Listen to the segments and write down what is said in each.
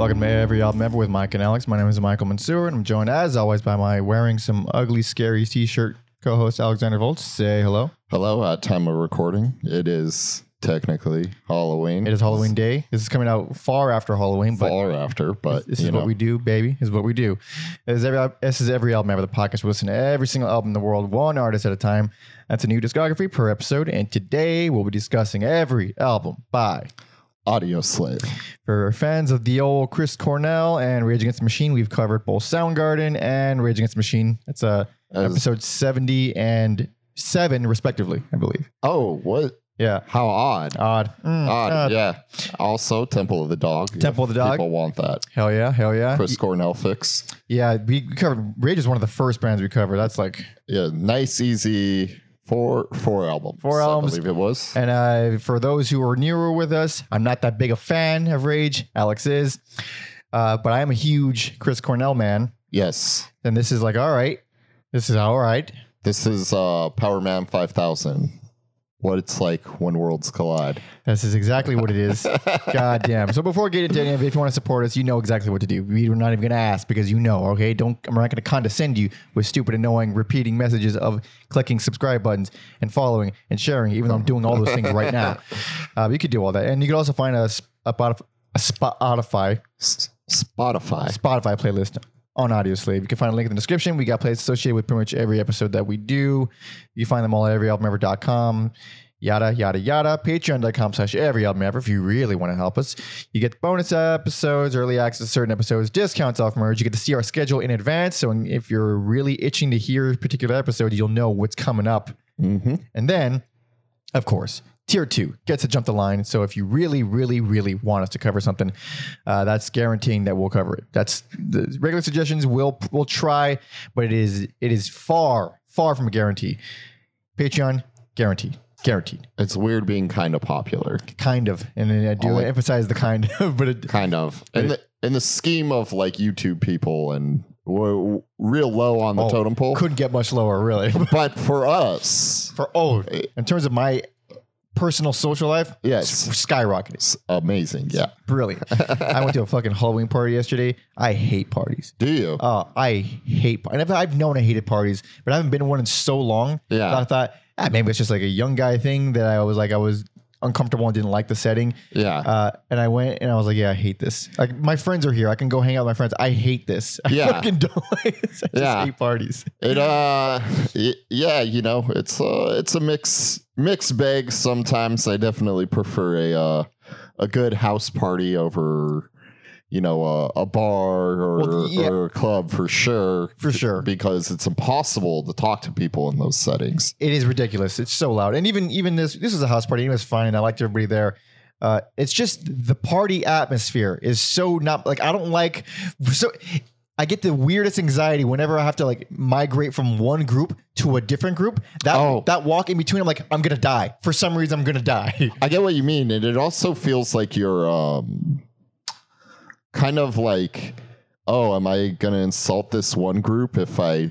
Welcome to Every Album Ever with Mike and Alex. My name is Michael Mansour, and I'm joined as always by my wearing some ugly, scary t-shirt co-host Alexander Volts. Say hello. Hello, at time of recording, it is technically Halloween. It is Halloween Day. This is coming out far after Halloween, but far after, but this you is know, what we do, baby. This is what we do. This is every, this is every album ever. The podcast. We listen to every single album in the world, one artist at a time. That's a new discography per episode. And today we'll be discussing every album by Audioslave. For fans of the old Chris Cornell and Rage Against the Machine, we've covered both Soundgarden and Rage Against the Machine. That's uh, As- episode 70 and 7, respectively, I believe. Oh, what? Yeah. How odd. Odd. Mm, Odd. odd. yeah. Also, Temple of the Dog. Temple of the Dog. People want that. Hell yeah. Hell yeah. Chris Cornell fix. Yeah. We we covered Rage is one of the first bands we covered. That's like, Yeah. Nice, easy. Four four albums. Four albums. I believe it was. and uh, for those who are newer with us, I'm not that big a fan of Rage. Alex is. Uh, but I am a huge Chris Cornell man. Yes. And this is like, all right. This is all right. This is uh Powerman 5000. What it's like when worlds collide. This is exactly what it is. God damn. So before we get into any of it, if you want to support us, you know exactly what to do. We're not even going to ask because you know, okay? Don't, I'm not going to condescend you with stupid, annoying, repeating messages of clicking subscribe buttons and following and sharing, even though I'm doing all those things right now. Uh, you could do all that. And you could also find a, a, Spotif- a Spotify, Spotify. Spotify playlist on Audioslave. You can find a link in the description. We got playlists associated with pretty much every episode that we do. You find them all at everyalbumever.com. Yada yada yada. Patreon.com slash every album ever if you really want to help us. You get bonus episodes, early access to certain episodes, discounts off merge. You get to see our schedule in advance. So if you're really itching to hear a particular episode, you'll know what's coming up. Mm-hmm. And then, of course, tier two gets to jump the line. So if you really, really, really want us to cover something, uh, that's guaranteeing that we'll cover it. That's the regular suggestions. We'll we'll try, but it is it is far far from a guarantee. Patreon guaranteed, guaranteed, It's weird being kind of popular. kind of, and I do Only- emphasize the kind of, but it, kind of in the in the scheme of like YouTube people and we're real low on the Oh, totem pole. couldn't get much lower, really. but for us, For oh, in terms of my personal social life, yes, s- skyrocketed. it's amazing. Yeah. Brilliant. I went to a fucking Halloween party yesterday. I hate parties. Do you? Oh, I hate. And I've, I've known I hated parties, but I haven't been to one in so long. Yeah. that I thought ah, maybe it's just like a young guy thing that I was like I was uncomfortable and didn't like the setting. yeah. Uh, and I went and I was like, yeah, I hate this. Like my friends are here. I can go hang out with my friends. I hate this. I Yeah. fucking don't like this. I just Yeah. hate parties. it uh y- yeah, you know, it's uh it's a mix mixed bag sometimes. I definitely prefer a uh a good house party over you know, a, a bar or, Well, yeah. or a club for sure. For sure. Because it's impossible to talk to people in those settings. It is ridiculous. It's so loud. And even even this this is a house party. It was fine. and I liked everybody there. Uh, it's just the party atmosphere is so not like I don't like so I get the weirdest anxiety whenever I have to like migrate from one group to a different group. That Oh. that walk in between, I'm like, I'm gonna die. For some reason, I'm gonna die. I get what you mean, and it also feels like you're um kind of like, oh, am I gonna insult this one group if I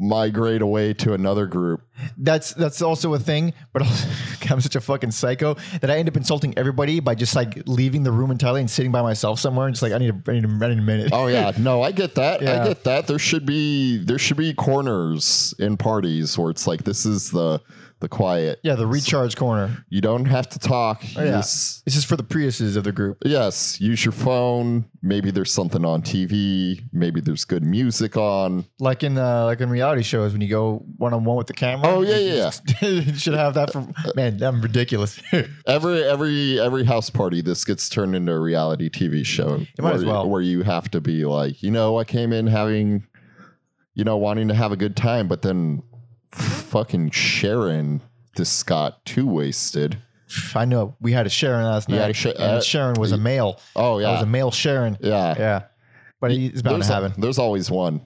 migrate away to another group? That's that's also a thing. But also, I'm such a fucking psycho that I end up insulting everybody by just like leaving the room entirely and sitting by myself somewhere and just like I need a, I need a, I need a minute. Oh yeah, no, I get that. Yeah. I get that. There should be there should be corners in parties where it's like this is the the quiet. Yeah, the recharge corner. You don't have to talk. Oh, yeah. This is for the Priuses of the group. Yes, use your phone. Maybe there's something on TV. Maybe there's good music on. like in uh, like in reality shows when you go one on one with the camera. Oh, yeah, yeah, you should have that for man. I'm ridiculous. Every every every house party, this gets turned into a reality TV show. It might where, as well. Where you have to be like, you know, I came in having, you know, wanting to have a good time, but then fucking Sharon just got too wasted. I know we had a Sharon last night. a Sha- and uh, Sharon was a male. Oh That was a male Sharon. yeah. Yeah, but it's about There's, to happen. there's always one.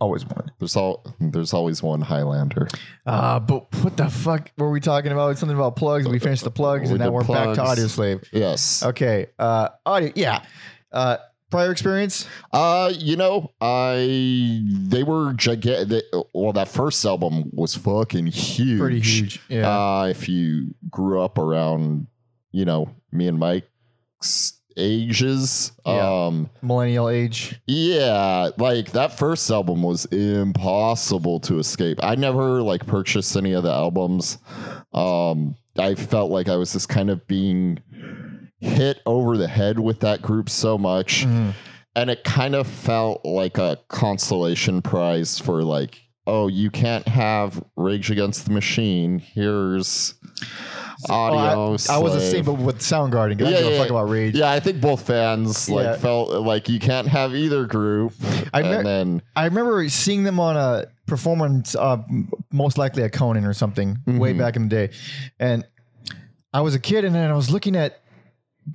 Always one. There's all there's always one Highlander. Uh, but what the fuck were we talking about? Something about plugs. We finished the plugs, We and now we're back to plugs. Audioslave. Yes. Okay. Uh, audio. Yeah. Uh, prior experience. Uh, you know, I they were gigantic. Well, that first album was fucking huge. Pretty huge. Yeah. Uh, if you grew up around, you know, me and Mike's ages. Yeah. Um, Millennial age. yeah, like that first album was impossible to escape. I never like purchased any of the albums. Um, I felt like I was just kind of being hit over the head with that group so much. And it kind of felt like a consolation prize for like, oh, you can't have Rage Against the Machine. Here's audio. Oh, I, I was the same, but with Soundgarden. 'cause I Yeah, yeah, fuck about Rage. Yeah, I think both fans like Yeah. felt like you can't have either group. I and mer- then I remember seeing them on a performance, uh, most likely at Conan or something, way Mhm. back in the day, and I was a kid, and then I was looking at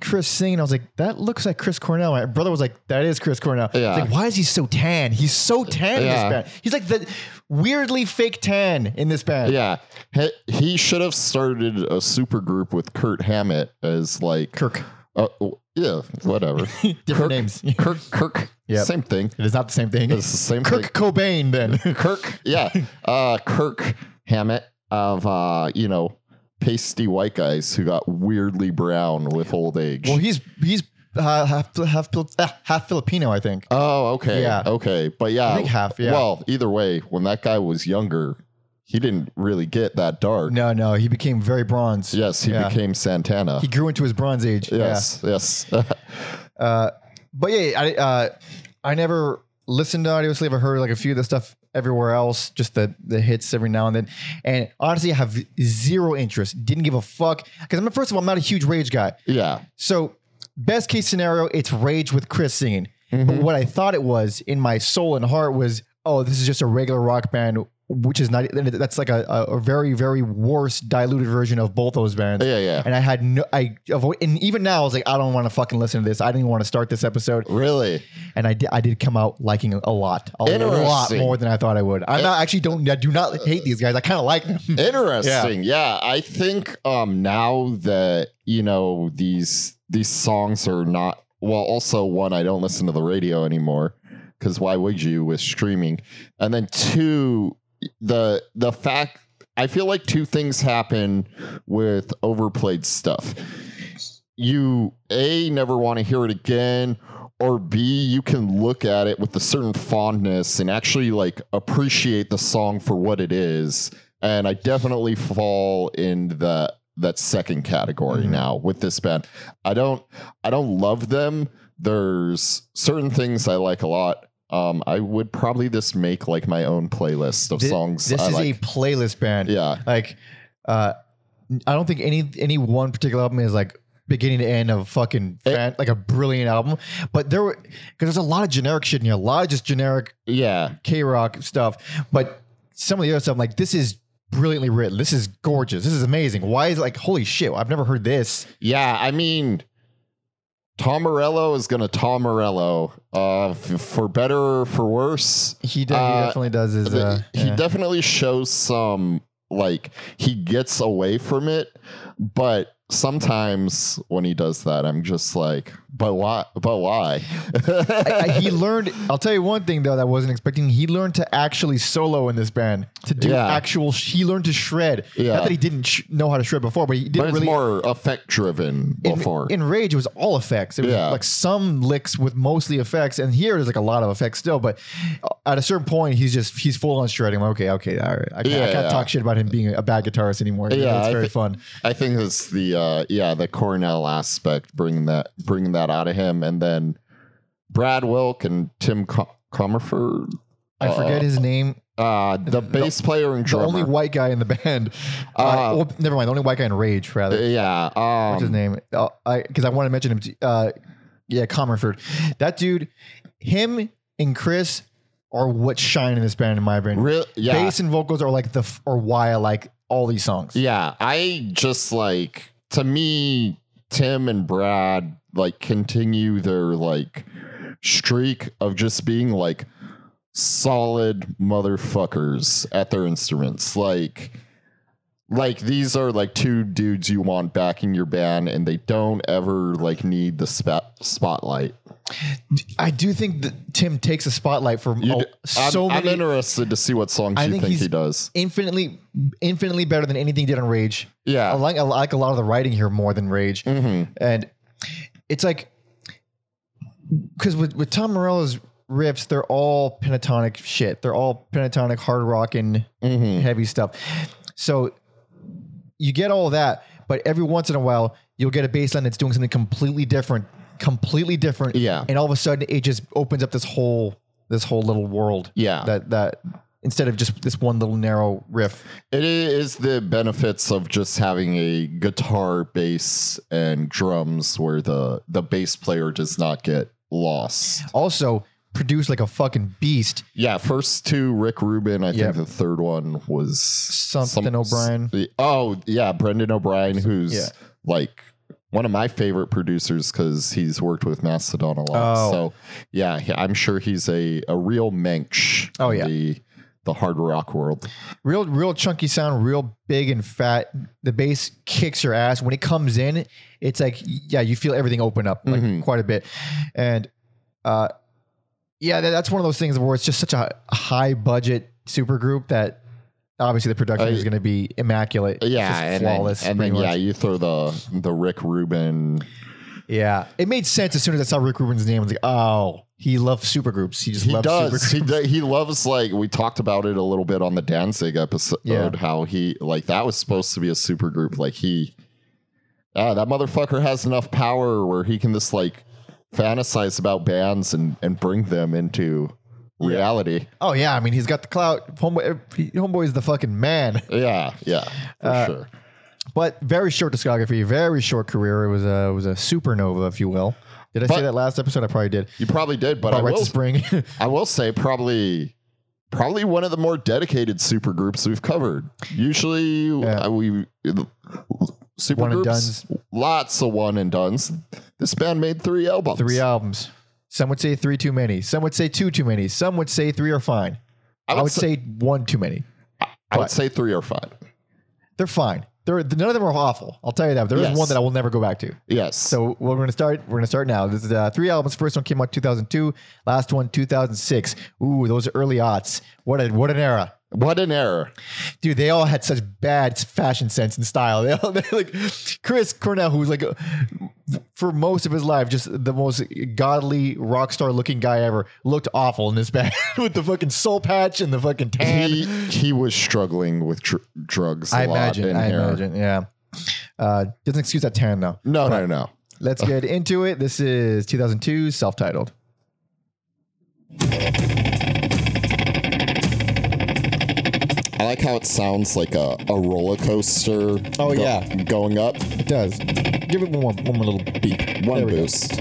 Chris singing. I was like, "That looks like Chris Cornell." My brother was like, "That is Chris Cornell." Yeah. like, why is he so tan? He's so tan in this band. He's like the weirdly fake tan in this band. yeah, he, he should have started a super group with Kurt Hammett as like Kirk, uh, yeah, whatever. different Kirk, names. Kirk, Kirk, Yep. same thing. It is not the same thing. It's the same Kirk Cobain, then. thing. Kirk, yeah, uh, Kirk Hammett of uh, you know pasty white guys who got weirdly brown with old age. well, he's he's uh, half half uh, half Filipino, I think. Oh, okay. Yeah. Okay. But yeah. I think half, yeah. Well, either way, when that guy was younger, he didn't really get that dark. No, no, he became very bronze. Yes, he Yeah. became Santana. He grew into his bronze age. yes, yes. Uh, but yeah, I uh, I never listened to Audioslave. I heard like a few of the stuff everywhere else, just the the hits every now and then. And honestly, I have zero interest. Didn't give a fuck because I'm first of all, I'm not a huge Rage guy. yeah. So best case scenario, it's Rage with Chris singing. But Mhm. what I thought it was in my soul and heart was, oh, this is just a regular rock band, which is not. That's like a, a, very very worse diluted version of both those bands. Yeah, yeah. And I had no, I avoid, and even now I was like, I don't want to fucking listen to this. I didn't even want to start this episode, Really? and I did. I did come out liking a lot, a lot more than I thought I would. I'm not actually don't. I do not hate these guys. I kind of like them. Interesting. Yeah. I think um now that, you know, these these songs are not well, also one, I don't listen to the radio anymore. Cause why would you with streaming? And then two, the the fact I feel like two things happen with overplayed stuff. You A never want to hear it again, or B, you can look at it with a certain fondness and actually like appreciate the song for what it is. And I definitely fall in the that second category Mhm. now with this band. I don't I don't love them. There's certain things I like a lot. Um, I would probably just make like my own playlist of Thi- songs This I is like. a playlist band. yeah, Like, uh, I don't think any any one particular album is like beginning to end of fucking It- fan, like a brilliant album. But there were because there's a lot of generic shit in here, a lot of just generic yeah, K rock stuff. But some of the other stuff, I'm like this is brilliantly written. This is gorgeous. This is amazing. Why is it like holy shit? I've never heard this. yeah. I mean, Tom Morello is gonna Tom Morello. Uh, f- for better or for worse, He, de- he Uh, definitely does his. Uh, he yeah. definitely shows some like he gets away from it but sometimes when he does that i'm just like but why but why I- I- he learned. I'll tell you one thing though that I wasn't expecting. He learned to actually solo in this band to do Yeah. actual. He learned to shred. Yeah. Not that he didn't sh- know how to shred before, but he didn't it's really. more effect driven before in Rage, it was all effects. It was Yeah. like some licks with mostly effects, and here there's like a lot of effects still. But at a certain point, he's just he's full on shredding. I'm like, okay, okay, all right. I can't, I can't yeah. talk shit about him being a bad guitarist anymore. Yeah, it's very thi- fun. i think it's the uh yeah the cornell aspect bringing that bringing that out of him and then brad wilk and tim Com- commerford I forget uh, his name. uh the bass player and The only white guy in the band. Uh, Uh, well, never mind. The only white guy in Rage, rather. yeah um, What's his name? Uh, I because I want to mention him. To, uh, yeah, Commerford. That dude, him and Chris are what shine in this band, in my opinion. Real, yeah, Bass and vocals are like the or why I like all these songs. yeah. I just like to me, Tim and Brad like continue their like streak of just being like solid motherfuckers at their instruments. Like, like these are like two dudes you want backing your band, and they don't ever like need the spot spotlight. I do think that Tim takes a spotlight for You oh, d- I'm, so I'm interested to see what songs I you think think, he does. infinitely, infinitely better than anything he did on Rage. I Yeah. like I like a lot of the writing here more than Rage. hmm and it's like because with with Tom Morello's riffs, they're all pentatonic shit. They're all pentatonic, hard rocking, Mhm. heavy stuff. So you get all that, but every once in a while you'll get a bass line that's doing something completely different, completely different. Yeah. and all of a sudden it just opens up this whole this whole little world. Yeah. that that instead of just this one little narrow riff. It is the benefits of just having a guitar, bass, and drums where the the bass player does not get lost. Also produced like a fucking beast. Yeah, first two Rick Rubin. I Yep. think the third one was Something O'Brien. Oh yeah, Brendan O'Brien, who's Yeah. like one of my favorite producers because he's worked with Mastodon a lot. Oh. So yeah, he- I'm sure he's a a real mensch. Oh, in yeah. the the hard rock world. real real chunky sound real big and fat the bass kicks your ass when it comes in it's like yeah you feel everything open up like Mhm. quite a bit and uh yeah that's one of those things where it's just such a high budget super group that obviously the production Uh, is going to be immaculate Yeah, and flawless then, and then yeah, you throw the the Rick Rubin. yeah it made sense as soon as i saw rick rubin's name i was like oh he loves super groups he just He loves does. super He do- he loves like we talked about it a little bit on the Danzig episode. Yeah. How he like that was supposed to be a super group. Like he, ah, that motherfucker has enough power where he can just like fantasize about bands and and bring them into reality. oh yeah i mean he's got the clout homeboy homeboy's the fucking man Yeah, yeah, for Uh, sure. but very short discography, very short career. It was a it was a supernova, if you will. Did I say But- that last episode? I probably did. You probably did, but I right will to spring. I will say probably probably one of the more dedicated super groups we've covered. Usually Yeah. uh, we super One and groups lots of one and dones. This band made three albums. three albums. Some would say three too many. Some would say two too many. Some would say three are fine. I would, say, one too many. I would say three are fine. They're fine. They're none of them are awful. I'll tell you that. There is Yes. one that I will never go back to. Yes. So we're going to start. We're going to start now. This is uh, three albums. First one came out 2002. Last one 2006. Ooh, those early aughts. What a what an era. What an error. dude, they all had such bad fashion sense and style. They all like Chris Cornell, who's like for most of his life just the most godly rock star looking guy ever, looked awful in this band with the fucking soul patch and the fucking tan. He he was struggling with dr- drugs. I imagine. In I hair. imagine. Yeah. Uh, doesn't excuse that tan though. No, no, no. Let's get into it. This is 2002, self-titled. I like how it sounds like a, a roller coaster. Oh, go- yeah. going up. It does. Give it one more, one more little beat. One There we go. boost.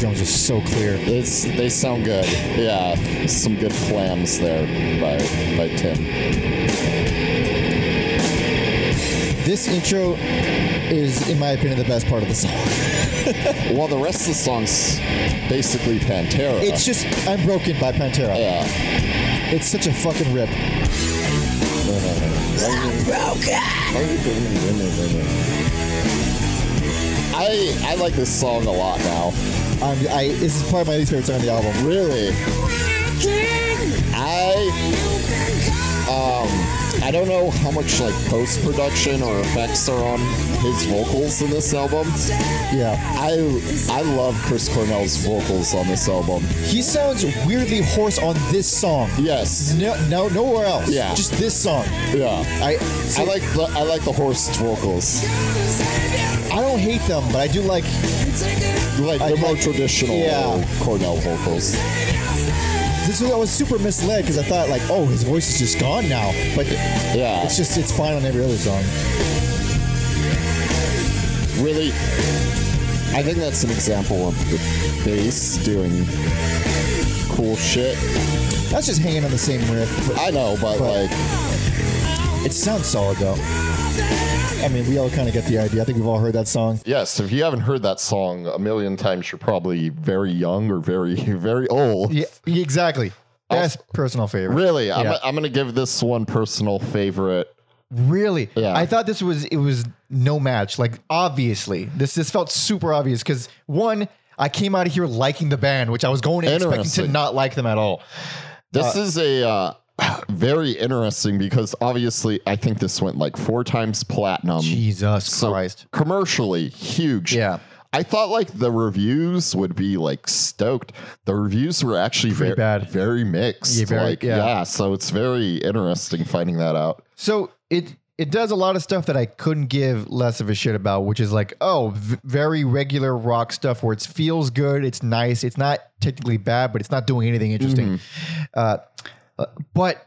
Drums are so clear. It's they sound good. Yeah, some good flams there by by Tim. This intro is, in my opinion, the best part of the song. Well, the rest of the song's basically Pantera. It's just I'm Broken by Pantera. yeah. It's such a fucking rip. I I like this song a lot now. Um, I this is probably my least favorite song on the album. Really. I um I don't know how much like post production or effects are on his vocals in this album. Yeah, I I love Chris Cornell's vocals on this album. he sounds weirdly hoarse on this song. Yes. No, no, nowhere else. Yeah. just this song. Yeah. I I like the I like the hoarse vocals. I don't hate them, but I do like. Like I the more like- traditional yeah. Cornell vocals. This was I was super misled because I thought like, oh, his voice is just gone now, but Yeah. it's just it's fine on every other song. really I think that's an example of the bass doing cool shit. That's just hanging on the same riff. But I know, but, But- like it sounds solid though. I mean, we all kind of get the idea. I think we've all heard that song. yes, if you haven't heard that song a million times, you're probably very young or very very old. Yeah, exactly. That's personal favorite. Really, I'm, Yeah. I'm gonna give this one personal favorite. Really? Yeah. I thought this was it was no match. Like obviously, this this felt super obvious because one, I came out of here liking the band, which I was going in expecting to Interesting. not like them at all. This is a uh, very interesting because obviously I think this went like four times platinum. Jesus so Christ. commercially huge. Yeah. I thought like the reviews would be like stoked. The reviews were actually Pretty very bad. very mixed. Yeah, very- like yeah. yeah, so it's very interesting finding that out. So it it does a lot of stuff that I couldn't give less of a shit about, which is like, oh, v- very regular rock stuff where it feels good, it's nice, it's not technically bad, but it's not doing anything interesting. Uh, uh, but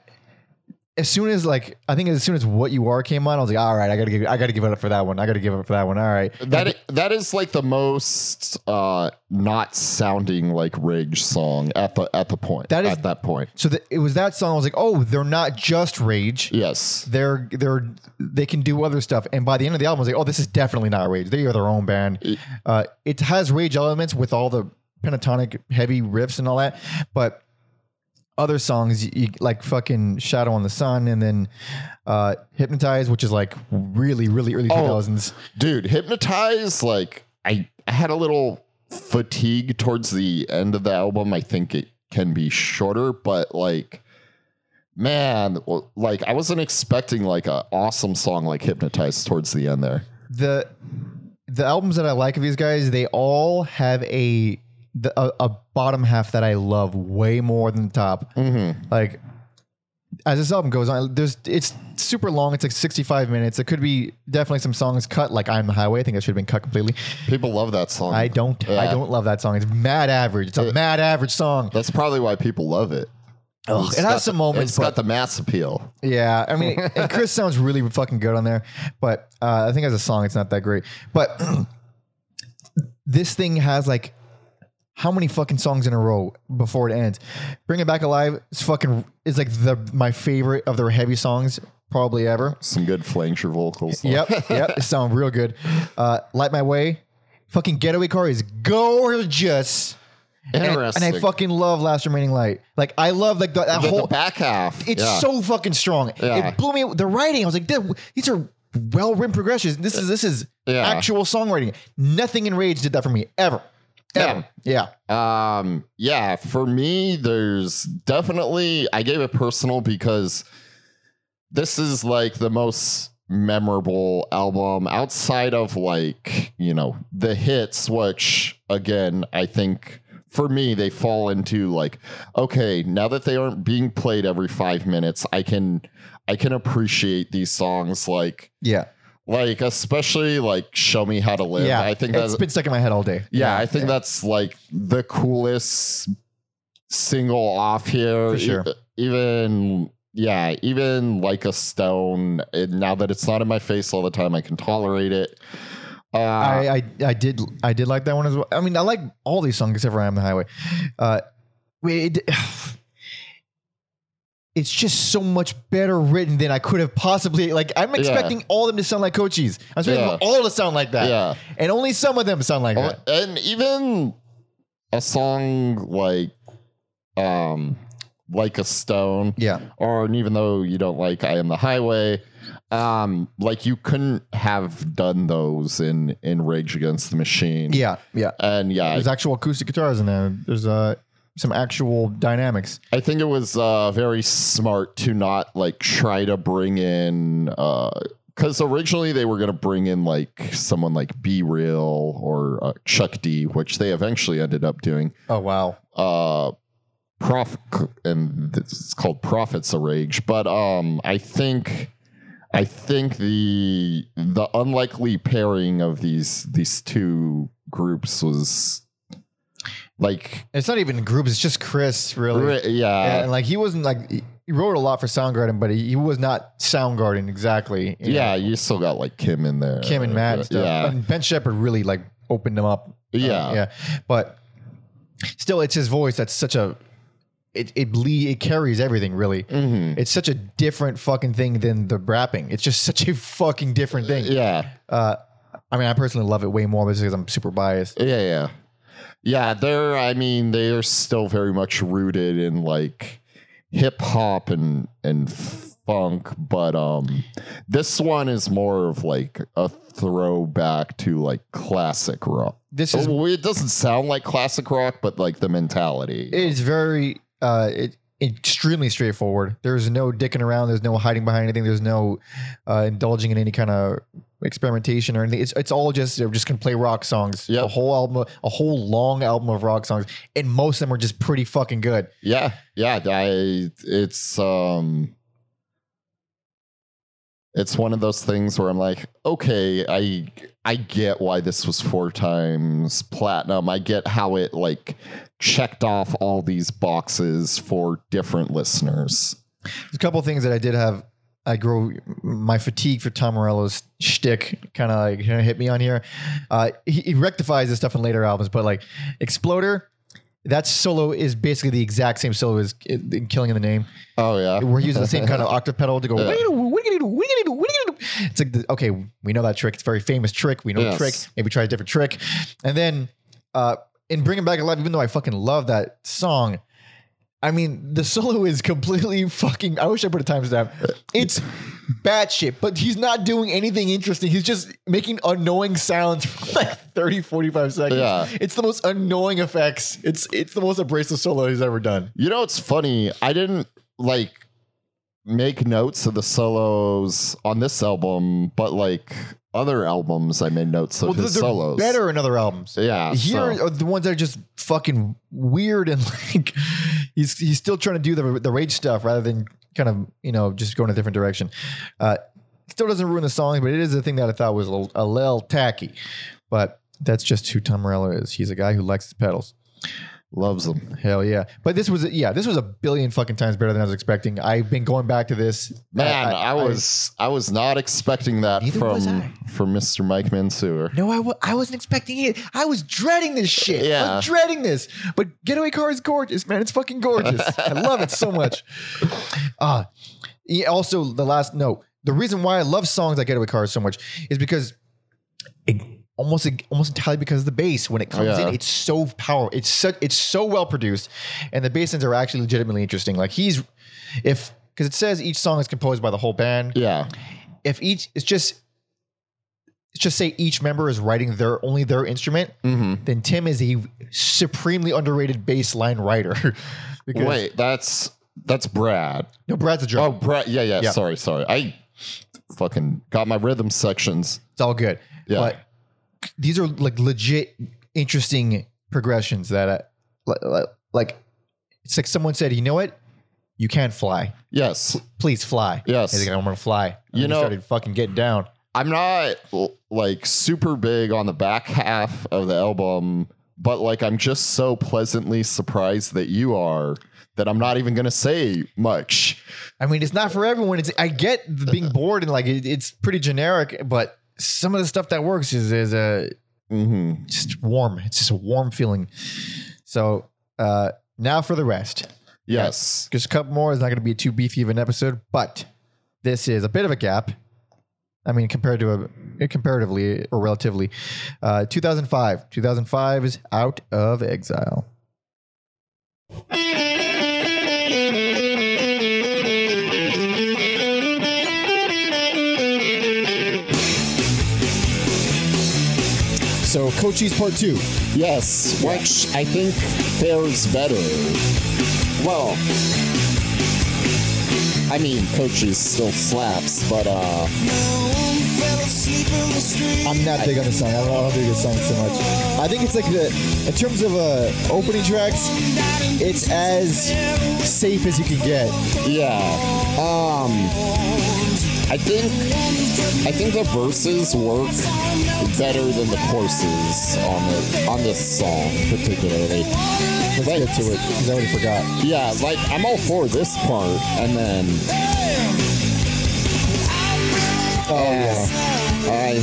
as soon as like I think as soon as what you are came on, I was like, all right, I gotta give I gotta give it up for that one. I gotta give it up for that one. All right. That that is like the most uh not sounding like Rage song at the at the point. That is- at that point. So the, it was that song. I was like, oh, they're not just rage. Yes. They're they're they can do other stuff. And by the end of the album, I was like, oh, this is definitely not rage. They are their own band. Uh, it has rage elements with all the pentatonic heavy riffs and all that, but other songs you, like fucking Shadow on the Sun and then uh, Hypnotize, which is like really really early two Oh. thousands. Dude, hypnotize like I, I had a little fatigue towards the end of the album. I think it can be shorter, but like man, like I wasn't expecting like an awesome song like hypnotize towards the end there. the the albums that I like of these guys, they all have a the, a, a bottom half that I love way more than the top. Mm-hmm. Like as this album goes on, there's it's super long. It's like 65 minutes. It could be definitely some songs cut, like "I'm the Highway." I think that should have been cut completely. People love that song. I don't. I don't love that song. It's mad average. It's a mad average song. That's probably why people love it. Ugh, it has some the- moments, It's but got the mass appeal. Yeah, I mean, and Chris sounds really fucking good on there, but uh, I think as a song, it's not that great. But this thing has like how many fucking songs in a row before it ends? Bring It Back Alive is fucking is like the my favorite of their heavy songs probably ever. Some good flanger vocals. Yep, yep, it sound real good. Uh, Light My Way, fucking Getaway Car is gorgeous. And, Interesting. and I fucking love Last Remaining Light. Like I love like the, that the, whole the back half. it's yeah. so fucking strong. Yeah. It blew me. The writing, I was like, "Dude, these are well written progressions. This is this is Yeah. actual songwriting. Nothing in Rage did that for me ever, ever. Yeah, Um, yeah, for me, there's definitely I gave it personal because this is like the most memorable album outside of like, you know, the hits, which again, I think for me, they fall into like, okay, now that they aren't being played every five minutes, I can I can appreciate these songs like yeah, like especially like Show Me How to Live. yeah. I think that's been stuck in my head all day. yeah, I think that's like the coolest single off here. For sure. Even yeah, even like a stone. And now that it's not in my face all the time, I can tolerate it. Uh, I, I I did I did like that one as well. I mean, I like all these songs except for "I Am the Highway." Uh, wait, it, it's just so much better written than I could have possibly. Like, I'm expecting all of them to sound like Cochise. I'm expecting Yeah. all to sound like that, yeah, and only some of them sound like Oh, that. and even a song like um like a stone Yeah, or even though you don't like I am the highway, um, like you couldn't have done those in in Rage Against the Machine. yeah, yeah. and yeah, There's actual acoustic guitars in there. There's uh some actual dynamics. I think it was uh very smart to not like try to bring in uh because originally they were gonna bring in like someone like B-Real or uh, Chuck D, which they eventually ended up doing. Oh wow. uh prof and it's called Prophets of rage but um i think i think the the unlikely pairing of these these two groups was like It's not even groups. It's just Chris, really. re- Yeah, and like he wasn't like he wrote a lot for Soundgarden, but he, he was not Soundgarden exactly. you know. yeah you still got like kim in there Kim and Matt and stuff. yeah And Ben Shepherd really like opened them up. Uh, Yeah. yeah. But still, it's his voice that's such a it it ble- it carries everything really. Mhm. It's such a different fucking thing than the rapping. It's just such a fucking different thing. yeah Uh, I mean, I personally love it way more because I'm super biased. Yeah, yeah. Yeah, they're I mean, they are still very much rooted in like hip hop and and funk, but um, this one is more of like a throwback to like classic rock. This is Oh, it doesn't sound like classic rock, but like the mentality. it's very uh it extremely straightforward. There's no dicking around, there's no hiding behind anything, there's no uh indulging in any kind of experimentation or anything. It's it's all just they're just gonna play rock songs. Yep. A whole album a whole long album of rock songs. And most of them are just pretty fucking good. Yeah, yeah. I, it's um, it's one of those things where I'm like, okay, I I get why this was four times platinum. I get how it like checked off all these boxes for different listeners. There's a couple of things that I did have. I grow my fatigue for Tom Morello's shtick kind of like hit me on here. Uh, he, he rectifies this stuff in later albums, but like Exploder, that solo is basically the exact same solo as in Killing in the Name. Oh yeah, We're using the same kind of octave pedal to go. Yeah. "Wiggity-doo, wiggity-doo, wiggity-doo, wiggity-doo." It's like the, okay, we know that trick. It's a very famous trick. We know Yes. the trick. Maybe try a different trick, and then uh, in Bring It Back Alive, even though I fucking love that song. I mean, the solo is completely fucking. I wish I put a timestamp. It's batshit, but he's not doing anything interesting. He's just making annoying sounds for like 30, 45 seconds. Yeah. It's the most annoying effects. It's it's the most abrasive solo he's ever done. You know, it's funny. I didn't like make notes of the solos on this album, but like other albums, I made notes of Well, his solos. better in other albums. Yeah. Here so- are the ones that are just fucking weird and like he's he's still trying to do the the rage stuff rather than kind of you know just going a different direction. Uh, still doesn't ruin the song, but it is a thing that I thought was a little, a little tacky. But that's just who Tom Morello is. He's a guy who likes his pedals. Loves them. Hell yeah! But this was yeah, this was a billion fucking times better than I was expecting. I've been going back to this. Man, I, was I, was not expecting that from from Mr. Mike Mansour. No, I w- I wasn't expecting it. I was dreading this shit. Yeah. I was dreading this. But Getaway Car is gorgeous, man. It's fucking gorgeous. I love it so much. Uh, yeah, also, the last note. The reason why I love songs like Getaway Car so much is because it almost almost entirely because of the bass when it comes Yeah. in it's so powerful it's so it's so well produced and the bass lines are actually legitimately interesting like he's if because it says each song is composed by the whole band Yeah. if each it's just it's just say each member is writing their only their instrument, Mm-hmm. then Tim is a supremely underrated bass line writer. because Wait, that's that's Brad. no, Brad's a drummer. Oh. Brad. Yeah, yeah, Yeah. Sorry, sorry. I fucking got my rhythm sections. It's all good. Yeah. But these are like legit interesting progressions that uh, li- like it's like someone said, you know what? You can't fly. Yes. Please fly. Yes. Like, I'm gonna fly. And You know- started fucking getting down. I'm not like super big on the back half of the album, but like I'm just so pleasantly surprised that you are that I'm not even gonna say much. I mean, it's not for everyone. It's I get being bored and like it, it's pretty generic, but some of the stuff that works is is uh, Mm-hmm. just warm. It's just a warm feeling. So uh, now for the rest. Yes. Just a couple more. It's not going to be too beefy of an episode, but this is a bit of a gap. I mean, compared to a comparatively or relatively, uh, 2005. 2005 is out of exile. So, Cochise Part Two. Yes, which I think fares better. Well, I mean, Cochise still slaps, but uh, I'm not big on the song. I don't, I don't dig this song so much. I think it's like the, in terms of uh, opening tracks, it's as safe as you can get. yeah. Um, I think I think the verses work better than the choruses on the on this song particularly. Let's Like- get to it because I already forgot. Yeah, like I'm all for this part, and then Oh yeah. I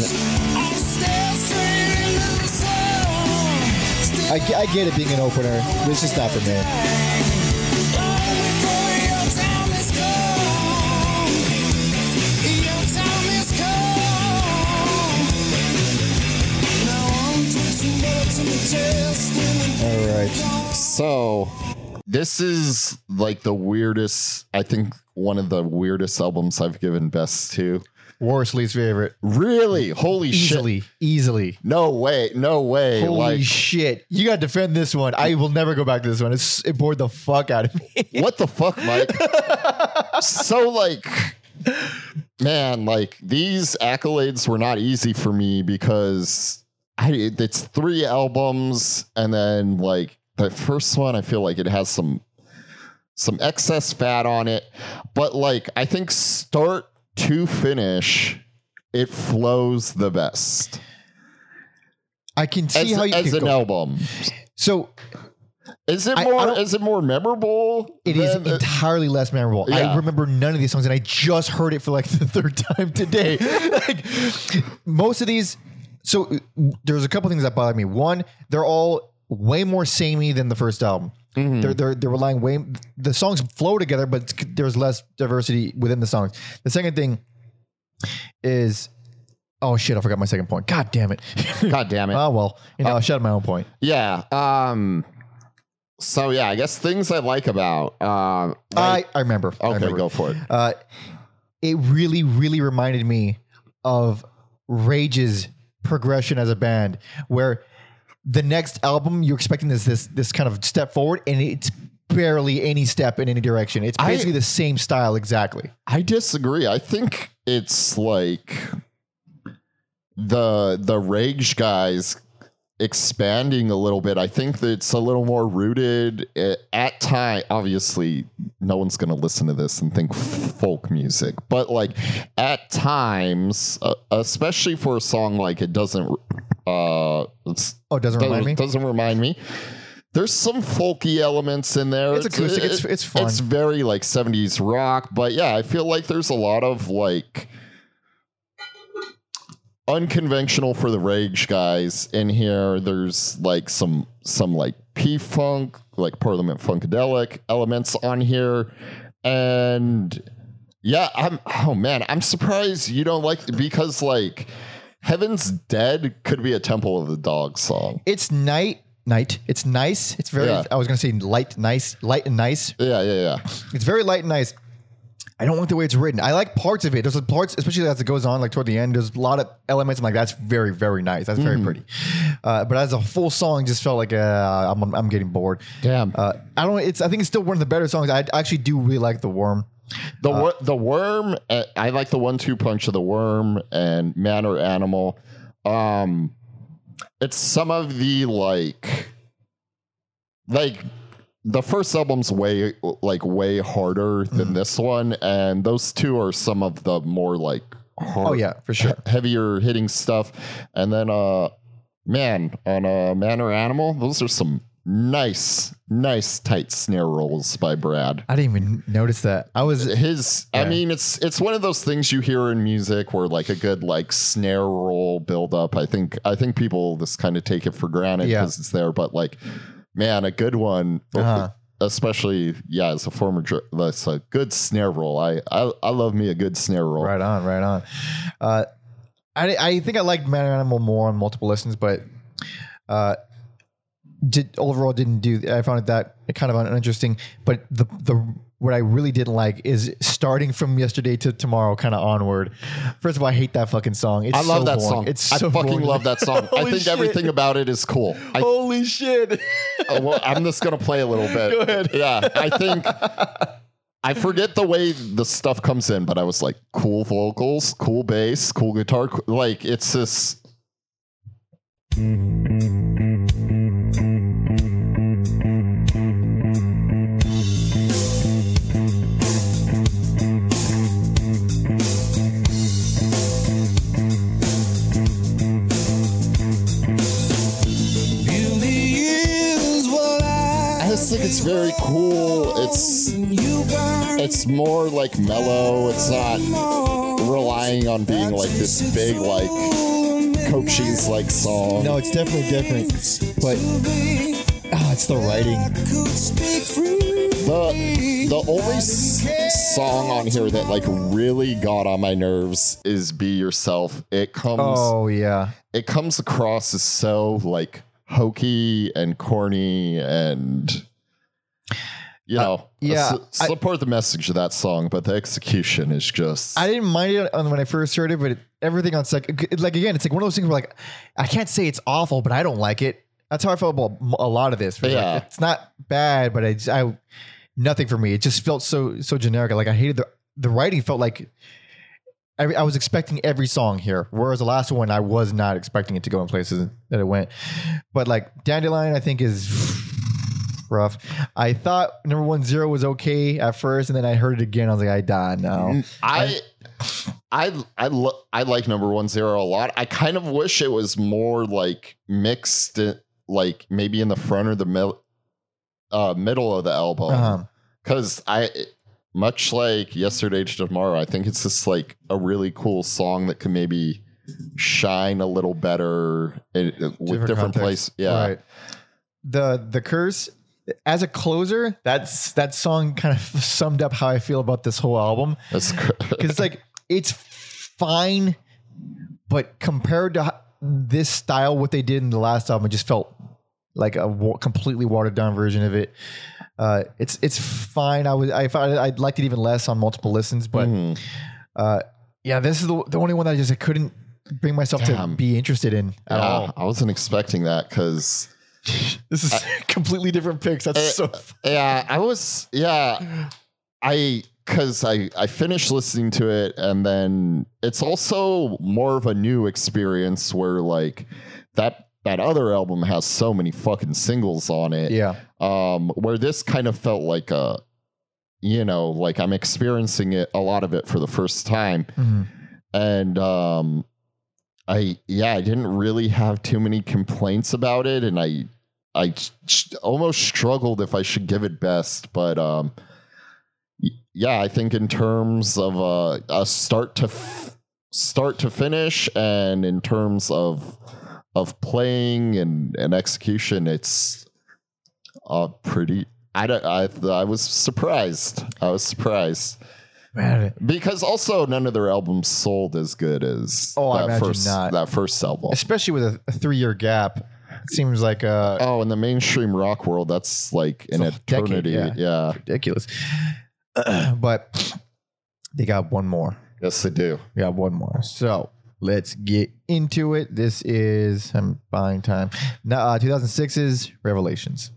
I, I get it being an opener. It's just not for me. Right. so this is like the weirdest. I think one of the weirdest albums I've given best to. Worst least favorite. Really? Holy shit! Easily. Easily. No way! No way! Holy like shit. You gotta defend this one. I will never go back to this one. It's it bored the fuck out of me. what the fuck, Mike? so like man, like these accolades were not easy for me because I it's three albums and then like the first one I feel like it has some some excess fat on it, but like I think start to finish it flows the best I can see as, how you as an go. album. So Is it I- I more is it more memorable? it is entirely less memorable. I remember none of these songs, and I just heard it for like the third time today. like most of these, so there's a couple things that bother me. One, they're all way more samey than the first album. Mhm. They're they're they're relying way. The songs flow together, but there's less diversity within the songs. The second thing is, oh shit, I forgot my second point. God damn it. God damn it. oh well, you know, I shut my own point. Yeah. Um. So yeah, I guess things I like about. Um. I I remember. I okay, remember. go for it. uh, it really, really reminded me of Rage's progression as a band, where the next album you're expecting this this this kind of step forward, and it's barely any step in any direction. It's I- basically the same style exactly. I disagree. I think it's like the the Rage guys expanding a little bit. I think that it's a little more rooted eh, at time. Obviously, no one's going to listen to this and think folk music, but like at times, uh, especially for a song like it doesn't. Uh, it's Oh, it doesn't remind doesn't, me. doesn't remind me. There's some folky elements in there. It's acoustic. It's- it's fun. It's very like 70s rock, but yeah, I feel like there's a lot of like unconventional for the rage guys in here. There's like some some like P funk, like Parliament Funkadelic elements on here, and yeah, I'm oh man, I'm surprised you don't like because like Heaven's Dead could be a Temple of the Dog song. It's night, night. It's nice. It's very. Yeah. I was gonna say light, nice, light and nice. Yeah, yeah, yeah. It's very light and nice. I don't like the way it's written. I like parts of it. There's parts, especially as it goes on, like toward the end. There's a lot of elements. I'm like, that's very, very nice. That's very pretty. Uh, but as a full song, just felt like uh, I'm, I'm getting bored. Damn. Uh, I don't. It's. I think it's still one of the better songs. I actually do really like the worm. The wor- the worm, uh, I like the one-two punch of the worm and man or animal. Um, it's some of the like, like the first album's way like way harder than this one, and those two are some of the more like hard, Oh yeah, for sure. heavier hitting stuff. And then uh, man on uh, man or animal, those are some nice, nice tight snare rolls by Brad I didn't even notice that. I was. his i mean it's it's one of those things you hear in music where like a good like snare roll build up i think i think people just kind of take it for granted Yeah. because it's there but like man a good one Uh-huh. especially yeah as a former that's a good snare roll I, I i love me a good snare roll Right on, right on. Uh, I I think I liked Man Animal more on multiple listens, but uh, did overall didn't do. I found it that kind of uninteresting. But the the what I really didn't like is starting from yesterday to tomorrow, kind of onward. First of all, I hate that fucking song. It's I love so that boring. song. It's I fucking boring. love that song. I think shit. everything about it is cool. I, Holy shit! Uh, well, I'm just gonna play a little bit. Go ahead. Yeah, I think I forget the way the stuff comes in, but I was like, cool vocals, cool bass, cool guitar. Like it's just. I it's very cool. It's it's more like mellow. It's not relying on being like this big like Cochise like song. No, it's definitely different. But ah, it's the writing. The the only s- song on here that like really got on my nerves is "Be Yourself." It comes Oh yeah. it comes across as so like hokey and corny and you know, yeah, su- I- support the message of that song, but the execution is just. I didn't mind it on when I first heard it, but it, everything on second, like again, it's like one of those things where like I can't say it's awful, but I don't like it. That's how I felt about a lot of this. It's like, Yeah. it's not bad, but I, just, I nothing for me. It just felt so so generic. Like I hated the the writing. Felt like every, I was expecting every song here, whereas the last one I was not expecting it to go in places that it went. But like Dandelion, I think is rough. I thought number one zero was okay at first, and then I heard it again. I was like, I die now. I I I lo- I like number one zero a lot. I kind of wish it was more like mixed, uh, like maybe in the front or the mil- uh, middle of the album, Uh-huh. because I much like yesterday to tomorrow. I think it's just like a really cool song that could maybe shine a little better in, with different, context. places. Yeah, Right. The the curse as a closer, that's that song kind of summed up how I feel about this whole album that's because it's like it's fine, but compared to this style, what they did in the last album, it just felt like a wa- completely watered down version of it. Uh, it's it's fine. I was I I liked it even less on multiple listens, but Mhm. uh, yeah, this is the, the only one that I just I couldn't bring myself to be interested in at Yeah, all. I wasn't expecting that because. This is completely different picks. That's Uh, so. yeah i was yeah i because i i finished listening to it and then it's also more of a new experience where like that that other album has so many fucking singles on it Yeah. um where this kind of felt like a you know like i'm experiencing it a lot of it for the first time Mhm. and um i yeah i didn't really have too many complaints about it and i i almost struggled if i should give it best but um yeah i think in terms of uh, a start to f- start to finish and in terms of of playing and and execution it's uh pretty i don't i i was surprised. I was surprised Man, because also none of their albums sold as good as Oh, I that imagine first not. that first album. especially with a, a three year gap, it seems like uh, Oh, in the mainstream rock world, that's like an a decade, eternity. yeah. yeah. ridiculous. but they got one more. Yes, they do. We got one more. So let's get into it. This is I'm buying time. Now, uh, 2006's Revelations.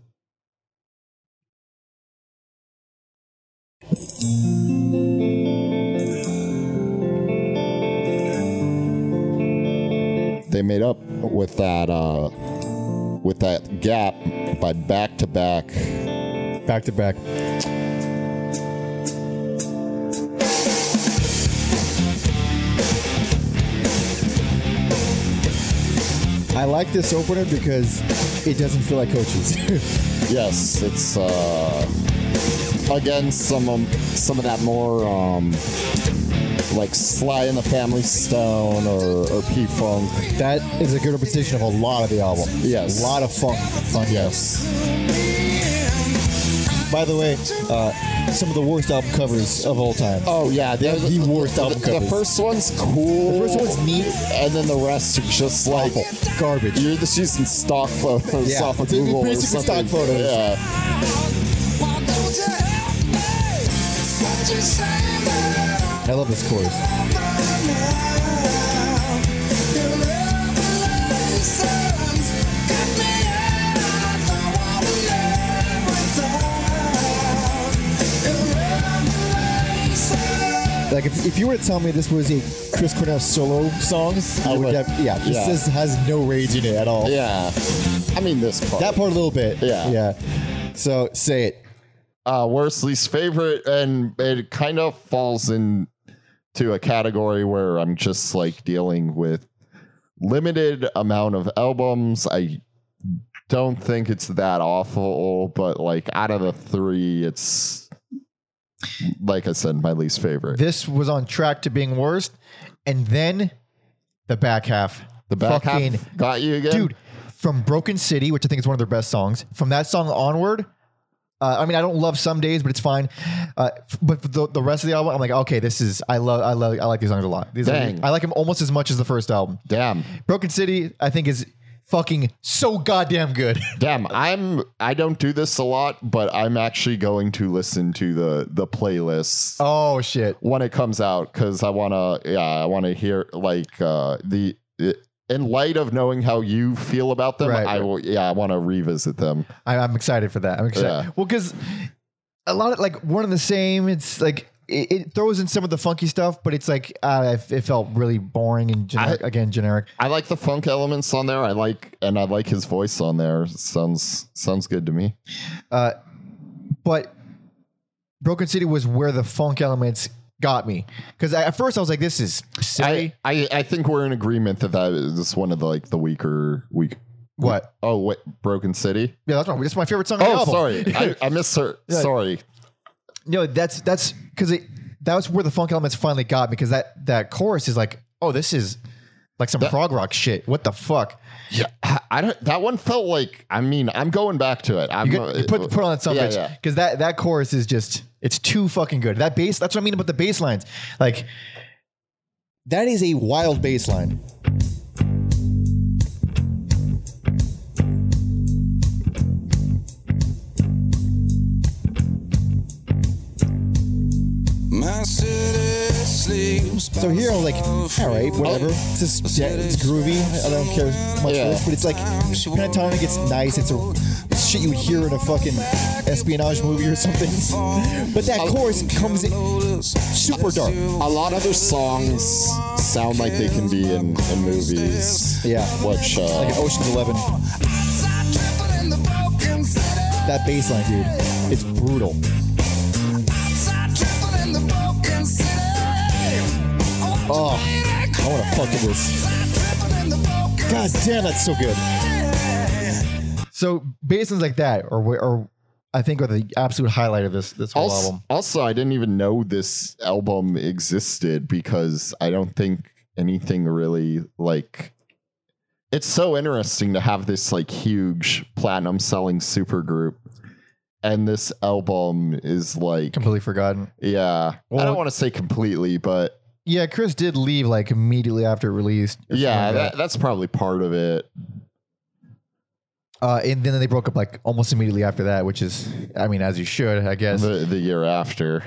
They made up with that uh with that gap by back to back. Back to back. I like this opener because it doesn't feel like Cochise. Yes, it's uh again some of some of that more um like Sly and the Family Stone or, or P Funk. that is a good representation of a lot of the album. Yes. A lot of funk. funk Yes. By the way, uh, some of the worst album covers of all time. Oh yeah, the, the worst album The, the first one's cool. The first one's neat. and then the rest are just like Garbage. You're just using stock photos Yeah, off of it's Google or basically something. stock photos. Yeah. I love this chorus. Like if, if you were to tell me this was a Chris Cornell solo song, I would. Have, yeah, this yeah. has no rage in it at all. Yeah. I mean this part. That part a little bit. Yeah. Yeah. So say it. uh, worst least favorite, and it kind of falls into a category where I'm just like dealing with limited amount of albums. I don't think it's that awful, but like out of the three, it's like I said, my least favorite. This was on track to being worst, and then the back half. The back fucking half got you again, dude from broken city which i think is one of their best songs from that song onward uh, i mean i don't love some days but it's fine uh, but the, the rest of the album i'm like okay this is i love i love i like these songs a lot these Dang. Are, i like them almost as much as the first album Damn. broken city i think is fucking so goddamn good. Damn, I'm I don't do this a lot, but I'm actually going to listen to the the playlists oh shit. when it comes out because I wanna yeah I wanna hear like uh the it, in light of knowing how you feel about them, Right, I will yeah I want to revisit them. I, I'm excited for that. I'm excited. Yeah. Well, because a lot of like one and the same. It's like it, it throws in some of the funky stuff, but it's like uh, it, it felt really boring and I- again generic. I like the funk elements on there. I like and I like his voice on there. Sounds sounds good to me. Uh, but Broken City was where the funk elements got me because at first I was like, "This is silly." I, I I think we're in agreement that that is one of the like the weaker weak. what? Oh wait, Broken City. Yeah, that's my that's my favorite song. on the Oh, album. sorry, I, I missed her. Yeah. Sorry. No, that's that's because it that was where the funk elements finally got me because that that chorus is like, oh, this is like some prog rock shit. What the fuck? Yeah, I- I don't. That one felt like. I mean, I'm going back to it. I'm You, get, you put put on some yeah, bitch yeah. because that that chorus is just it's too fucking good. That bass, that's what I mean about the bass lines. Like that is a wild bass line. My city sleeps So here I'm like, all right, whatever. It's just yeah, it's groovy. I don't care much Yeah. for this, but it's like pentatonic. It's nice. It's a it's shit you would hear in a fucking espionage movie or something. But that chorus comes in super dark. A lot of their songs sound like they can be in, in movies. Yeah, Which uh, like Ocean's Eleven. That bass line, dude, it's brutal. Oh, I want to fuck with this. God damn, that's so good. So basins like that, or or I think are the absolute highlight of this this whole also, album. also, I didn't even know this album existed because I don't think anything really like. It's so interesting to have this like huge platinum selling supergroup, and this album is like Completely forgotten. Yeah. I don't want to say completely, but Yeah, Chris did leave like immediately after it released. yeah, like that, that's probably part of it. Uh, and then they broke up like almost immediately after that, which is, I mean, as you should, I guess. The the year after.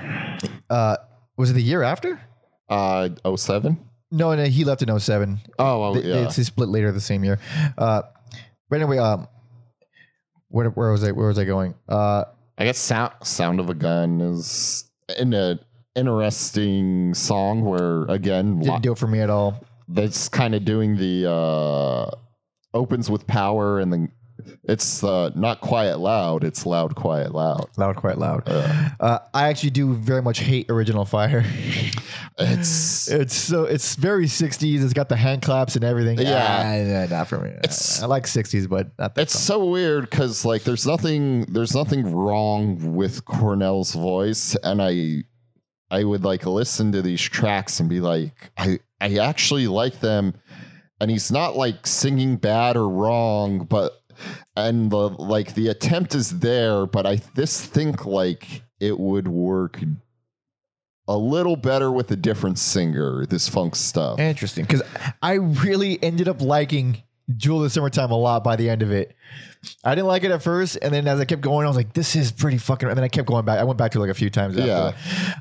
Uh, was it the year after? Uh 07? No, no, he left in 07. Oh, oh They- yeah. It's he split later the same year. Uh, but anyway, um, where, where was I? Where was I going? Uh, I guess sound Sound of a Gun is in a interesting song where again didn't do it for me at all. that's kind of doing the uh opens with power and then it's uh not quiet loud, it's loud quiet loud. Loud, quiet, loud. Uh, I actually do very much hate Original Fire. It's it's so it's very 60s. It's got the hand claps and everything. Yeah. Ah, not for me. It's- I like 60s, but not that It's song. so weird because like there's nothing there's nothing wrong with Cornell's voice, and I I would like listen to these tracks and be like I I actually like them, and he's not like singing bad or wrong, but and the like the attempt is there, but I this think like it would work a little better with a different singer. This funk stuff. Interesting, because I really ended up liking Jewel the Summertime a lot by the end of it. I didn't like it at first, and then as I kept going, I was like, "This is pretty fucking." And then I kept going back. I went back to it like a few times. After Yeah.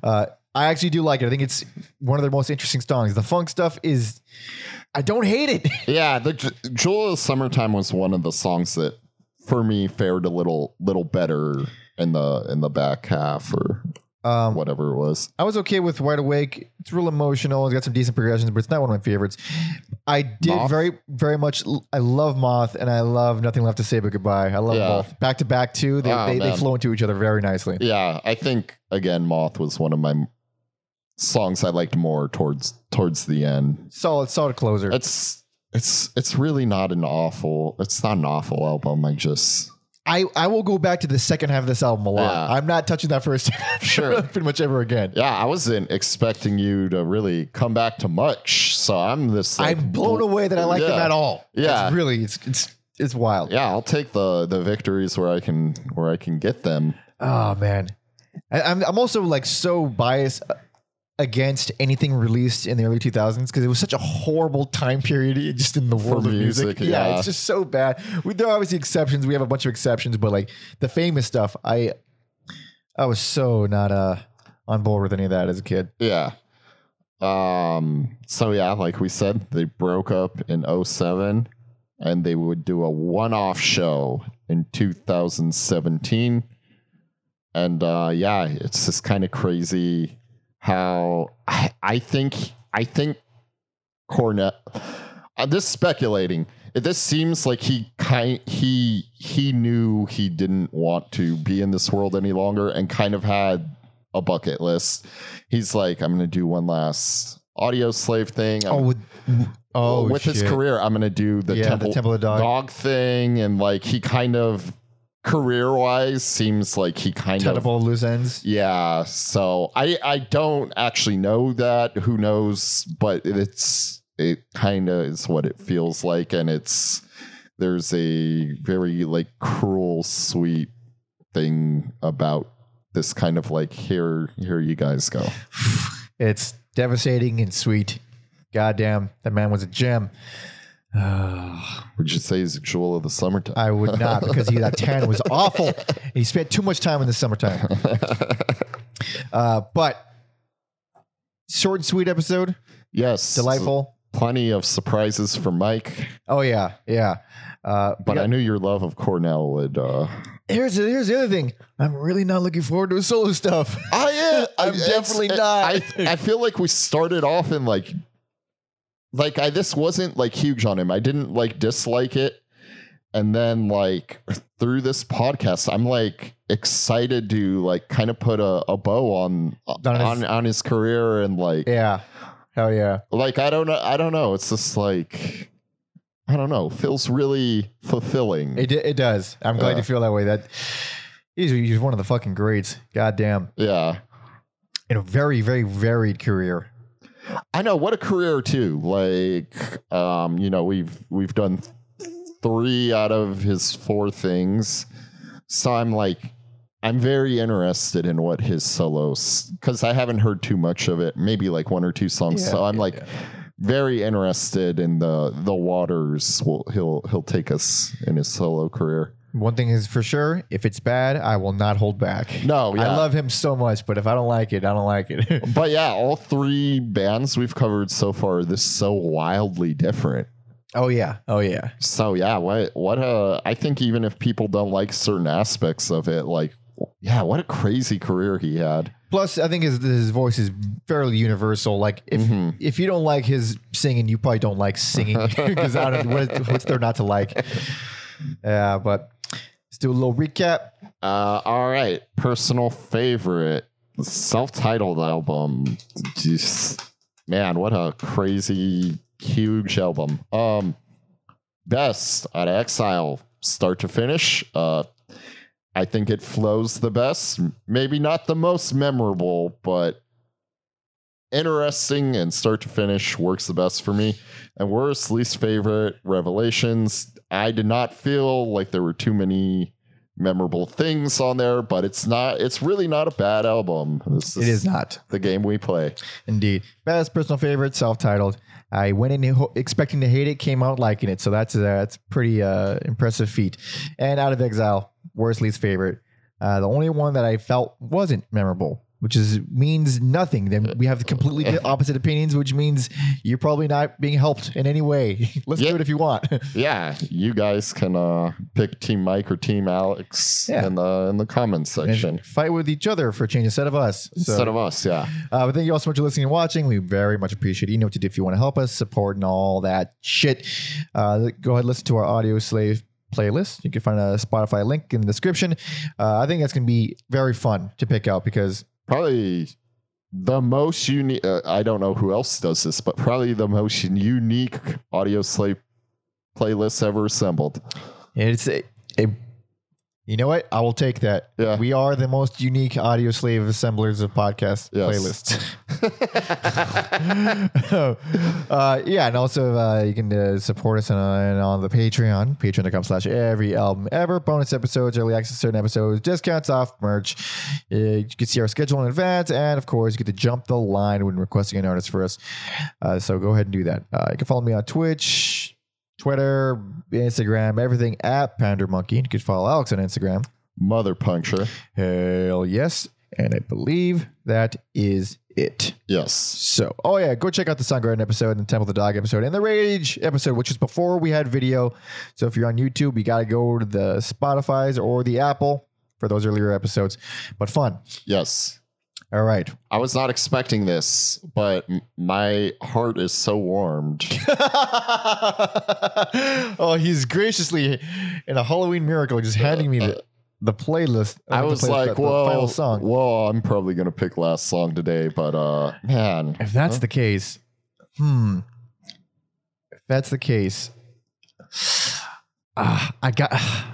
that. Uh, I actually do like it. I think it's one of their most interesting songs. The funk stuff is, I don't hate it. Yeah, the J- Jewel of Summertime was one of the songs that for me fared a little little better in the in the back half or Um, whatever it was. I was okay with Wide Awake. It's real emotional. It's got some decent progressions, but it's not one of my favorites. I did Moth? very, very much. I love Moth and I love Nothing Left to Say But Goodbye. I love Yeah. both. Back to back, too. They, Oh, they, they flow into each other very nicely. Yeah, I think again Moth was one of my songs I liked more towards towards the end. Solid, solid closer. It's it's it's really not an awful it's not an awful album. I just I, I will go back to the second half of this album a lot. Yeah. I'm not touching that first half Sure. pretty much ever again. yeah, I wasn't expecting you to really come back to much. So I'm this like, I'm blown bl- away that I like them at all. Yeah. It's really, it's, it's, it's wild. Yeah, I'll take the the victories where I can where I can get them. Oh man, I, I'm I'm also like so biased. Against anything released in the early 2000s because it was such a horrible time period just in the world of music. music, Yeah, yeah. it's just so bad. We, there are obviously exceptions. We have a bunch of exceptions, but like the famous stuff, I I was so not uh on board with any of that as a kid. Yeah. Um so yeah, like we said, they broke up in 07 and they would do a one-off show in 2017. And uh yeah, it's just kind of crazy how I, I think I think Cornell uh, this is speculating. This seems like he kind he he knew he didn't want to be in this world any longer and kind of had a bucket list. He's like, I'm gonna do one last Audioslave thing. I'm- Oh, with oh with his career, I'm gonna do the Yeah, the temple, Temple of Dog. dog thing, and like he kind of career wise seems like he kind of Tenable loose ends. yeah. So I I don't actually know that. Who knows? But it's it kind of is what it feels like, and it's there's a very like cruel sweet thing about this kind of like here here you guys go. It's devastating and sweet. Goddamn, that man was a gem. Would you say he's a jewel of the summertime? I would not because he, that tan was awful. He spent too much time in the summertime. Uh, but short and sweet episode, yes, delightful. Plenty of surprises for Mike, Oh yeah, yeah. Uh, but got- I knew your love of Cornell would. uh here's here's the other thing. I'm really not looking forward to his solo stuff. Oh yeah, I'm definitely not. I I feel like we started off in like, like I this wasn't like huge on him. I didn't like dislike it, and then like through this podcast, I'm like excited to like kind of put a, a bow on On on his- on his career and like yeah, hell yeah. like I don't know I don't know. It's just like I don't know. Feels really fulfilling. It it does. I'm glad Yeah. you feel that way. That he's, he's one of the fucking greats. Goddamn, yeah. in a very very varied career. I know what a career too. Like, um, you know, we've we've done three out of his four things, so I'm like, I'm very interested in what his solos because I haven't heard too much of it. Maybe like one or two songs. Yeah, so I'm yeah, like yeah. very interested in the the waters. Will he'll he'll take us in his solo career. One thing is for sure: if it's bad, I will not hold back. No, yeah. I love him so much, but if I don't like it, I don't like it. But yeah, all three bands we've covered so far, this is so wildly different. oh yeah, oh yeah. So yeah, what what a I think even if people don't like certain aspects of it, like yeah, what a crazy career he had. Plus, I think his his voice is fairly universal. Like if Mhm. if you don't like his singing, you probably don't like singing because I don't what, what's there not to like. Yeah, but let's do a little recap. Uh, all right, personal favorite, self-titled album. Just man, what a crazy huge album. Um, best out of Exile, start to finish. Uh, I think it flows the best. Maybe not the most memorable, but interesting and start to finish works the best for me. And worst, least favorite, Revelations. I did not feel like there were too many memorable things on there, but it's not. It's really not a bad album. This It is not the game we play. indeed best personal favorite, self-titled. I went in expecting to hate it, came out liking it, so that's uh, that's pretty uh, impressive feat. And out of exile, worst least favorite. Uh, the only one that I felt wasn't memorable, which is means nothing. Then we have completely opposite opinions, which means you're probably not being helped in any way. Let's Yeah. do it if you want. Yeah, you guys can uh, pick Team Mike or Team Alex Yeah. in the in the comments section and fight with each other for a change instead of us. So, instead of us. Yeah. uh, but thank you all so much for listening and watching. We very much appreciate it. You know what to do if you want to help us, support, and all that shit. Uh, go ahead listen to our Audioslave playlist. You can find a Spotify link in the description. Uh, I think that's going to be very fun to pick out because probably the most unique uh, i don't know who else does this but probably the most unique Audioslave playlist ever assembled it's a, a you know what? I will take that. Yeah. We are the most unique Audioslave assemblers of podcast Yes. playlists. uh, yeah, and also uh, you can uh, support us on, on the Patreon, patreon.com slash every album ever. Bonus episodes, early access to certain episodes, discounts off merch. Uh, you can see our schedule in advance, and of course, you get to jump the line when requesting an artist for us. Uh, so go ahead and do that. Uh, you can follow me on Twitch, Twitter, Instagram, everything at Pounder Monkey. You can follow Alex on Instagram. Mother puncture. Hell yes. And I believe that is it. Yes. So, oh yeah, go check out the Soundgarden episode and the Temple of the Dog episode and the Rage episode, which is before we had video. So if you're on YouTube, you got to go to the Spotify's or the Apple for those earlier episodes. But fun. Yes. All right. I was not expecting this, but my heart is so warmed. oh, he's graciously in a Halloween miracle just handing me the, the playlist. I the was playlist, like, the, the "Whoa, final song. whoa!" I'm probably gonna pick last song today, but uh, man, If that's the case, hmm. If that's the case, ah, I got.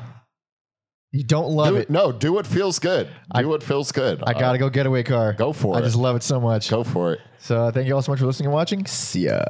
You don't love do it. no, do what feels good. Do I- what feels good. I gotta go getaway car. go for I it. I just love it so much. Go for it. So uh, thank you all so much for listening and watching. See ya.